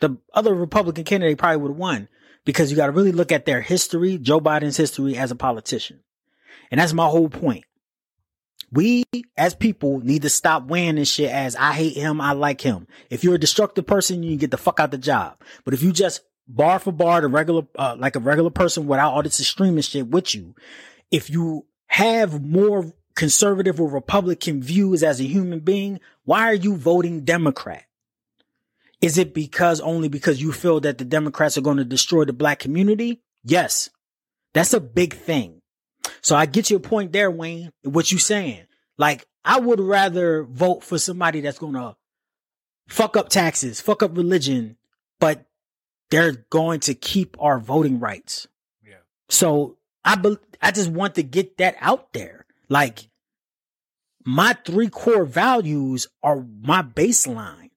Speaker 1: the other Republican candidate probably would have won because you got to really look at their history, Joe Biden's history as a politician. And that's my whole point. We as people need to stop weighing this shit as I hate him, I like him. If you're a destructive person, you get the fuck out the job. But if you just bar for bar the regular, uh, like a regular person without all this extremist shit with you, if you have more conservative or Republican views as a human being, why are you voting Democrat? Is it because only because you feel that the Democrats are going to destroy the black community? Yes. That's a big thing. So I get your point there, Wayne, what you saying. Like, I would rather vote for somebody that's to fuck up taxes, fuck up religion, but they're going to keep our voting rights. Yeah. So I be- I just want to get that out there. Like my three core values are my baseline.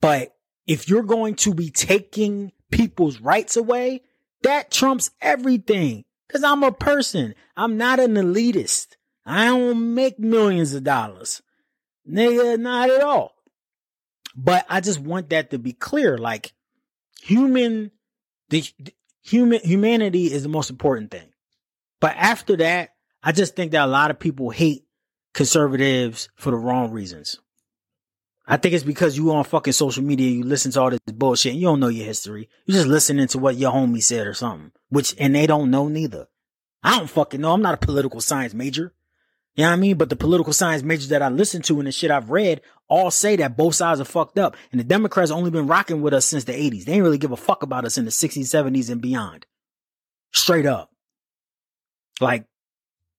Speaker 1: But if you're going to be taking people's rights away, that trumps everything. Cause I'm a person. I'm not an elitist. I don't make millions of dollars. Nigga, not at all. But I just want that to be clear. Like human, the, the human, humanity is the most important thing. But after that, I just think that a lot of people hate conservatives for the wrong reasons. I think it's because you on fucking social media, you listen to all this bullshit, and you don't know your history. You just listening to what your homie said or something, which, and they don't know neither. I don't fucking know. I'm not a political science major. You know what I mean? But the political science majors that I listen to and the shit I've read all say that both sides are fucked up. And the Democrats only been rocking with us since the 80s. They ain't really give a fuck about us in the 60s, 70s, and beyond. Straight up. Like,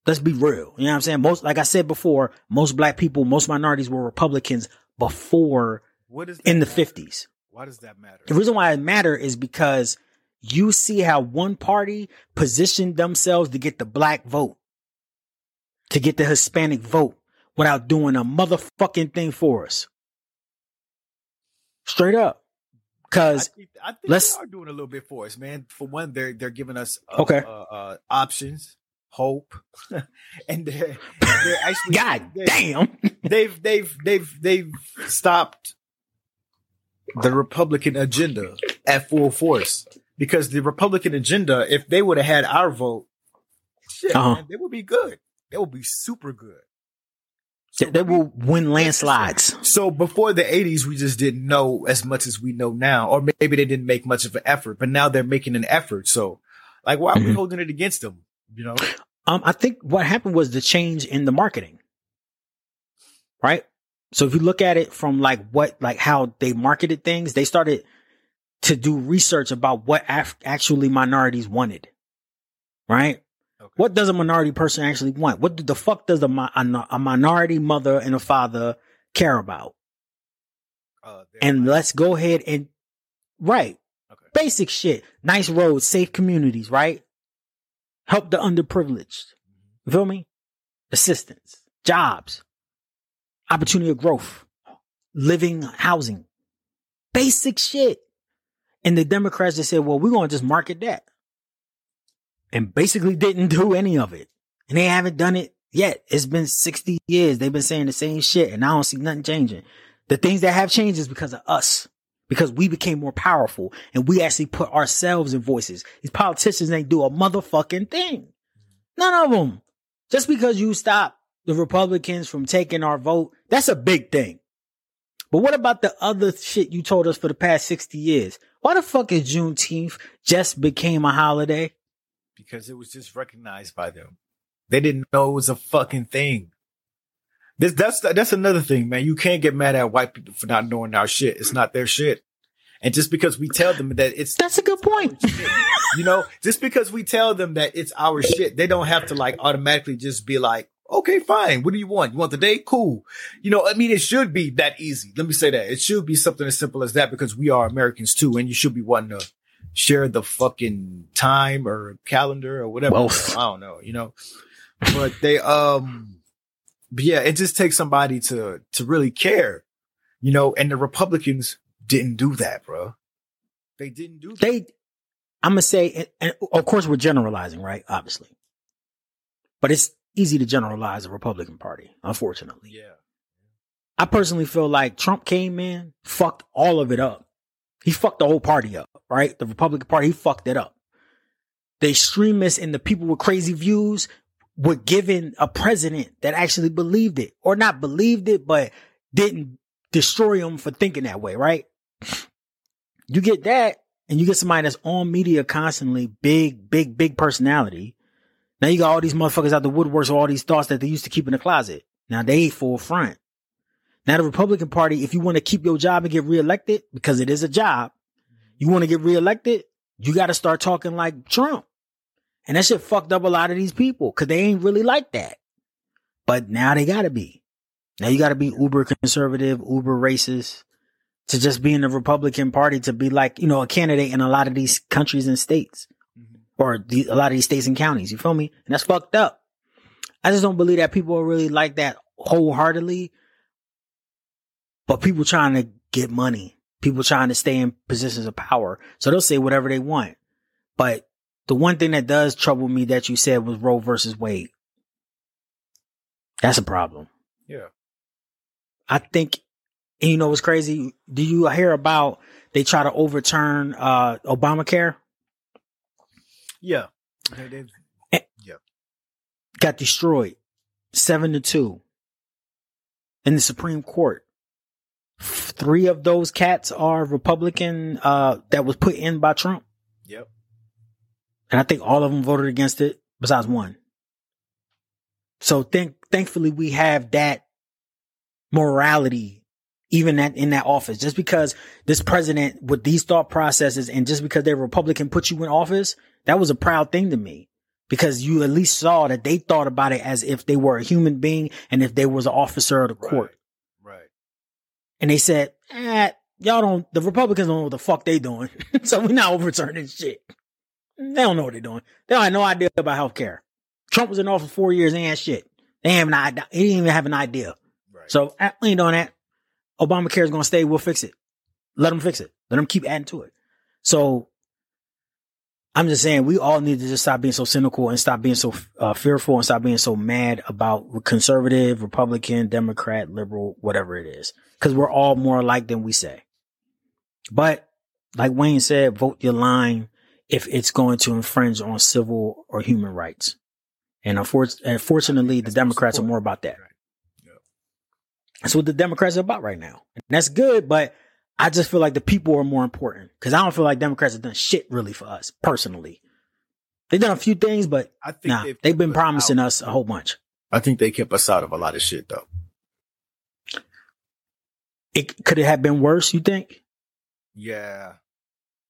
Speaker 1: let's be real. You know what I'm saying? Most, like I said before, most black people, most minorities were Republicans before what is in the matter? 50s.
Speaker 2: Why does that matter?
Speaker 1: The reason why it matter is because you see how one party positioned themselves to get the black vote, to get the Hispanic vote without doing a motherfucking thing for us. Straight up. Cause I think, I think let's,
Speaker 2: they are doing a little bit for us, man. For one, they're they're giving us
Speaker 1: uh, okay
Speaker 2: uh, uh, options hope, <laughs> and they're, they're actually
Speaker 1: God they, damn <laughs>
Speaker 2: they've they've they've they've stopped the Republican agenda at full force because the Republican agenda, if they would have had our vote, shit, uh-huh. man, they would be good. They would be super good.
Speaker 1: So they will win landslides.
Speaker 2: So before the 80s, we just didn't know as much as we know now, or maybe they didn't make much of an effort, but now they're making an effort. So, like, why are mm-hmm. we holding it against them? You know,
Speaker 1: um, I think what happened was the change in the marketing, right? So if you look at it from like what, like how they marketed things, they started to do research about what af- actually minorities wanted, right? Okay. What does a minority person actually want? What the fuck does a, a, a minority mother and a father care about? Uh, and let's go ahead and right, okay. basic shit, nice roads, safe communities, right? Help the underprivileged. You feel me? Assistance, jobs, opportunity of growth, living, housing, basic shit. And the Democrats just said, well, we're going to just market that. And basically didn't do any of it. And they haven't done it yet. It's been 60 years. They've been saying the same shit and I don't see nothing changing. The things that have changed is because of us because we became more powerful and we actually put ourselves in voices. These politicians ain't do a motherfucking thing. None of them. Just because you stop the Republicans from taking our vote, that's a big thing. But what about the other shit you told us for the past 60 years? Why the fuck is Juneteenth just became a holiday?
Speaker 2: Because it was just recognized by them. They didn't know it was a fucking thing. This that's that's another thing, man. You can't get mad at white people for not knowing our shit. It's not their shit. And just because we tell them that it's
Speaker 1: that's a good point.
Speaker 2: Shit, you know, just because we tell them that it's our shit, they don't have to like automatically just be like, Okay, fine. What do you want? You want the day? Cool. You know, I mean, it should be that easy. Let me say that. It should be something as simple as that because we are Americans too, and you should be wanting to share the fucking time or calendar or whatever. Well, I don't know, you know. But they um but yeah, it just takes somebody to to really care. You know, and the Republicans didn't do that, bro. They didn't do that.
Speaker 1: They I'm gonna say, and of course we're generalizing, right? Obviously, but it's easy to generalize the Republican Party, unfortunately.
Speaker 2: Yeah.
Speaker 1: I personally feel like Trump came in, fucked all of it up. He fucked the whole party up, right? The Republican Party, he fucked it up. The extremists and the people with crazy views were given a president that actually believed it, or not believed it, but didn't destroy him for thinking that way, right? You get that, and you get somebody that's on media constantly, big, big, big personality. Now you got all these motherfuckers out the woodworks all these thoughts that they used to keep in the closet. Now they full front. Now the Republican Party, if you want to keep your job and get reelected, because it is a job, you want to get reelected, you got to start talking like Trump. And that shit fucked up a lot of these people because they ain't really like that. But now they gotta be. Now you gotta be uber conservative, uber racist to just be in the Republican Party to be like, you know, a candidate in a lot of these countries and states mm-hmm. or the, a lot of these states and counties. You feel me? And that's fucked up. I just don't believe that people are really like that wholeheartedly. But people trying to get money, people trying to stay in positions of power. So they'll say whatever they want. But the one thing that does trouble me that you said was Roe versus Wade. That's a problem.
Speaker 2: Yeah.
Speaker 1: I think, and you know what's crazy? Do you hear about they try to overturn uh, Obamacare?
Speaker 2: Yeah.
Speaker 1: yeah. Got destroyed seven to two in the Supreme Court. Three of those cats are Republican uh, that was put in by Trump.
Speaker 2: Yep.
Speaker 1: And I think all of them voted against it besides one. So think, thankfully we have that morality even that in that office. Just because this president with these thought processes and just because they're Republican put you in office, that was a proud thing to me. Because you at least saw that they thought about it as if they were a human being and if they was an officer of the court.
Speaker 2: Right. right.
Speaker 1: And they said, eh, y'all don't, the Republicans don't know what the fuck they doing. <laughs> so we're not overturning shit. They don't know what they're doing. They don't have no idea about health care. Trump was in office four years and shit. They have an idea. He didn't even have an idea. Right. So we ain't doing that. Obamacare is going to stay. We'll fix it. Let them fix it. Let them keep adding to it. So I'm just saying we all need to just stop being so cynical and stop being so uh, fearful and stop being so mad about conservative, Republican, Democrat, liberal, whatever it is. Cause we're all more alike than we say. But like Wayne said, vote your line if it's going to infringe on civil or human rights. And unfortunately, the Democrats are more about that. That's what the Democrats are about right now. And that's good, but I just feel like the people are more important because I don't feel like Democrats have done shit really for us personally. They've done a few things, but I think nah, they've, they've been promising out. us a whole bunch.
Speaker 2: I think they kept us out of a lot of shit though.
Speaker 1: It could it have been worse, you think?
Speaker 2: Yeah,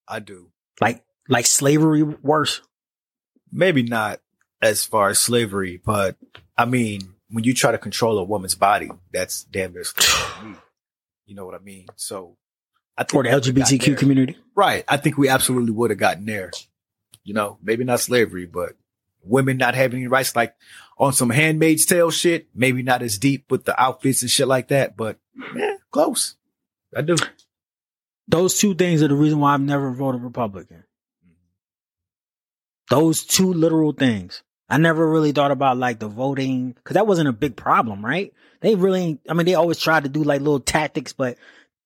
Speaker 2: I do.
Speaker 1: Like like slavery worse?
Speaker 2: Maybe not as far as slavery, but I mean, when you try to control a woman's body, that's damn near slavery. <sighs> you know what I mean? So
Speaker 1: I think or the LGBTQ community.
Speaker 2: Right. I think we absolutely would have gotten there. You know, maybe not slavery, but women not having any rights, like on some handmaid's tale shit. Maybe not as deep with the outfits and shit like that, but yeah, close. I do.
Speaker 1: Those two things are the reason why I've never voted Republican. Those two literal things. I never really thought about like the voting because that wasn't a big problem, right? They really, I mean, they always tried to do like little tactics, but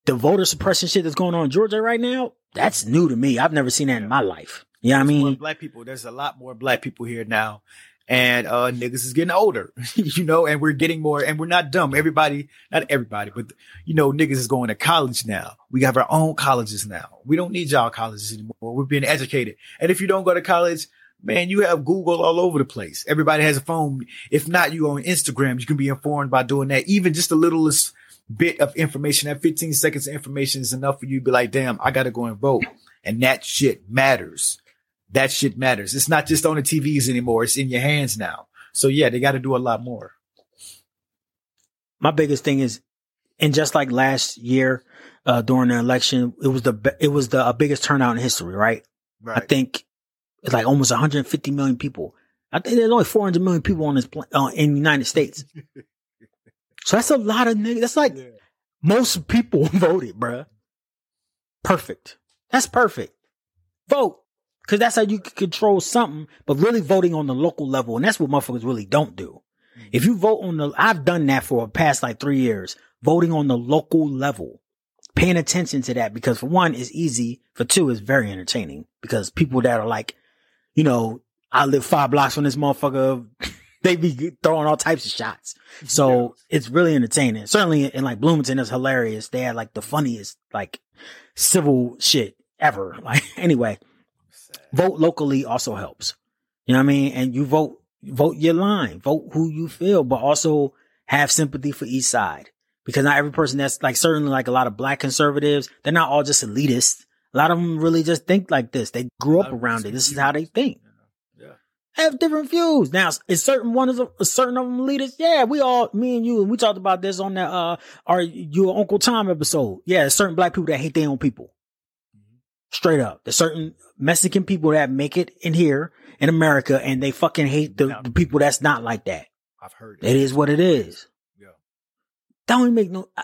Speaker 1: the voter suppression shit that's going on in Georgia right now, that's new to me. I've never seen that in my life. You know what I mean?
Speaker 2: Black people, there's a lot more black people here now. And uh niggas is getting older, <laughs> you know, and we're getting more and we're not dumb. Everybody, not everybody, but you know, niggas is going to college now. We have our own colleges now. We don't need y'all colleges anymore. We're being educated. And if you don't go to college, man, you have Google all over the place. Everybody has a phone. If not, you on Instagram, you can be informed by doing that. Even just the littlest bit of information, that 15 seconds of information is enough for you to be like, damn, I got to go and vote. And that shit matters. That shit matters. It's not just on the TVs anymore. It's in your hands now. So yeah, they got to do a lot more.
Speaker 1: my biggest thing is, and just like last year, uh, during the election, it was the, it was the uh, biggest turnout in history, right? Right. I think it's like almost 150 million people. I think there's only 400 million people on this, uh, in the United States. so that's a lot of niggas. That's like yeah. most people <laughs> voted, bruh. Perfect. That's perfect. Vote. Cause that's how you can control something, but really voting on the local level. And that's what motherfuckers really don't do. Mm-hmm. If you vote on the, I've done that for the past like three years, voting on the local level, paying attention to that because for one, it's easy. For two, it's very entertaining because people that are like, you know, I live five blocks from this motherfucker. <laughs> they be throwing all types of shots. <laughs> So it's really entertaining. Certainly in like Bloomington, it's hilarious. They had like the funniest, like civil shit ever. <laughs> Like anyway, vote locally also helps. You know what I mean? And you vote, vote your line, vote who you feel, but also have sympathy for each side. Because not every person that's like certainly like a lot of black conservatives, they're not all just elitists. A lot of them really just think like this. They grew up around it. This is how they think. Yeah. Have different views. Now, is certain one of a, certain of them leaders? Yeah, we all, me and you, and we talked about this on that, uh, our, your Uncle Tom episode. Yeah, certain black people that hate their own people. Straight up. There's certain Mexican people that make it in here in America and they fucking hate the, the people that's not like that.
Speaker 2: I've heard
Speaker 1: it. It is what it is. Yeah. That don't make no. I,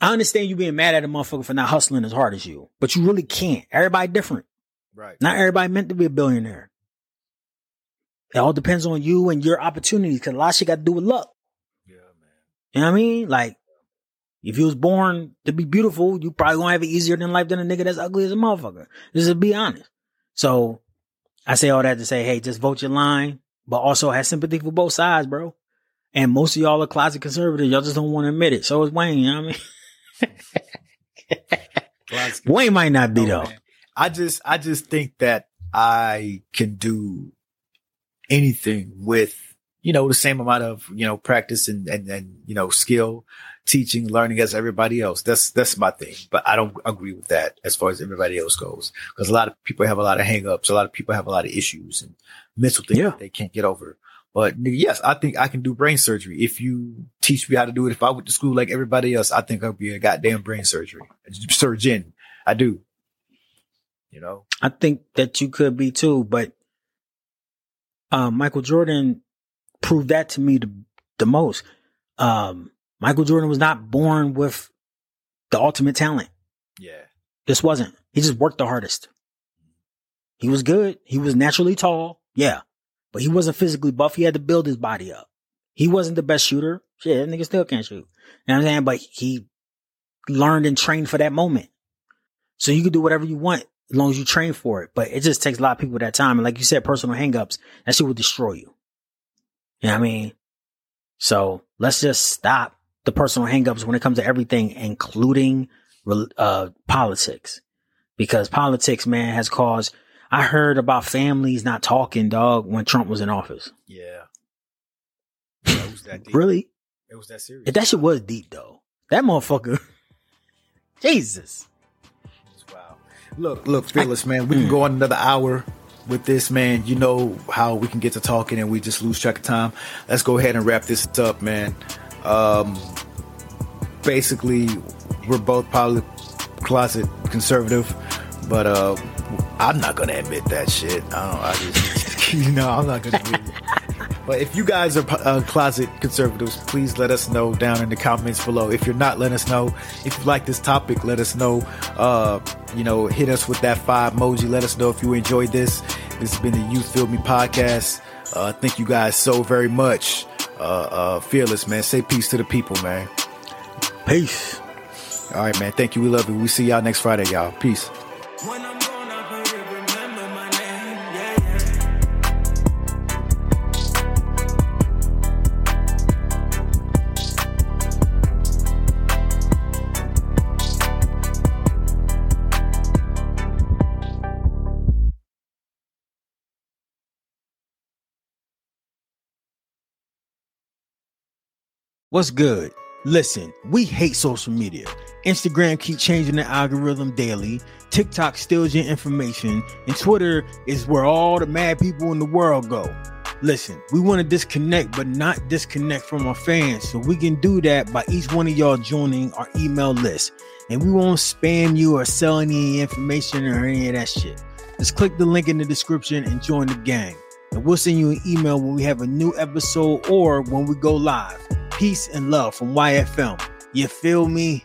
Speaker 1: I, understand you being mad at a motherfucker for not hustling as hard as you, but you really can't. Everybody different.
Speaker 2: Right.
Speaker 1: Not everybody meant to be a billionaire. It all depends on you and your opportunities because a lot of shit got to do with luck. Yeah, man. You know what I mean? Like, if you was born to be beautiful, you probably gonna have it easier than life than a nigga that's ugly as a motherfucker. Just to be honest. So I say all that to say, hey, just vote your line, but also have sympathy for both sides, bro. And most of y'all are closet conservatives. Y'all just don't want to admit it. So is Wayne, you know what I mean? <laughs> <laughs> Wayne might not be though.
Speaker 2: I just, I just think that I can do anything with, you know, the same amount of, you know, practice and, and, and, you know, skill teaching, learning as everybody else. That's that's my thing. But I don't agree with that as far as everybody else goes. Because a lot of people have a lot of hangups. A lot of people have a lot of issues and mental things yeah. they can't get over. But yes, I think I can do brain surgery. If you teach me how to do it, if I went to school like everybody else, I think I'd be a goddamn brain surgery surgeon. I do. You know,
Speaker 1: I think that you could be too, but uh, Michael Jordan proved that to me the, the most. Um, Michael Jordan was not born with the ultimate talent.
Speaker 2: Yeah.
Speaker 1: This wasn't. He just worked the hardest. He was good. He was naturally tall. Yeah. But he wasn't physically buff. He had to build his body up. He wasn't the best shooter. Shit, that nigga still can't shoot. You know what I'm saying? But he learned and trained for that moment. So you can do whatever you want as long as you train for it. But it just takes a lot of people that time. And like you said, personal hangups, that shit will destroy you. You know what I mean? So let's just stop the personal hangups when it comes to everything, including uh, politics. Because politics, man, has caused. I heard about families not talking, dog, when Trump was in office.
Speaker 2: Yeah. <sighs>
Speaker 1: That was that deep. really?
Speaker 2: It was that serious.
Speaker 1: That shit was deep, though. That motherfucker. <laughs> Jesus.
Speaker 2: Wow. Look, look, Fearless, man, we can go on another hour with this, man. You know how we can get to talking and we just lose track of time. Let's go ahead and wrap this up, man. Um, basically, we're both probably closet conservative, but uh, I'm not gonna admit that shit. I, I just, <laughs> you know, I'm not gonna. Admit it. <laughs> But if you guys are uh, closet conservatives, please let us know down in the comments below. If you're not, let us know. If you like this topic, let us know. Uh, you know, hit us with that five emoji. Let us know if you enjoyed this. This has been the You Feel Me podcast. Uh, thank you guys so very much uh, uh, fearless, man. Say peace to the people, man.
Speaker 1: Peace.
Speaker 2: All right, man. Thank you. We love you. We see y'all next Friday, y'all. Peace.
Speaker 1: What's good? Listen, we hate social media. Instagram keep changing the algorithm daily. TikTok steals your information, and Twitter is where all the mad people in the world go. Listen, we want to disconnect, but not disconnect from our fans. So we can do that by each one of y'all joining our email list. And we won't spam you or sell any information or any of that shit. Just click the link in the description and join the gang. And we'll send you an email when we have a new episode or when we go live. Peace and love from YFM. You feel me?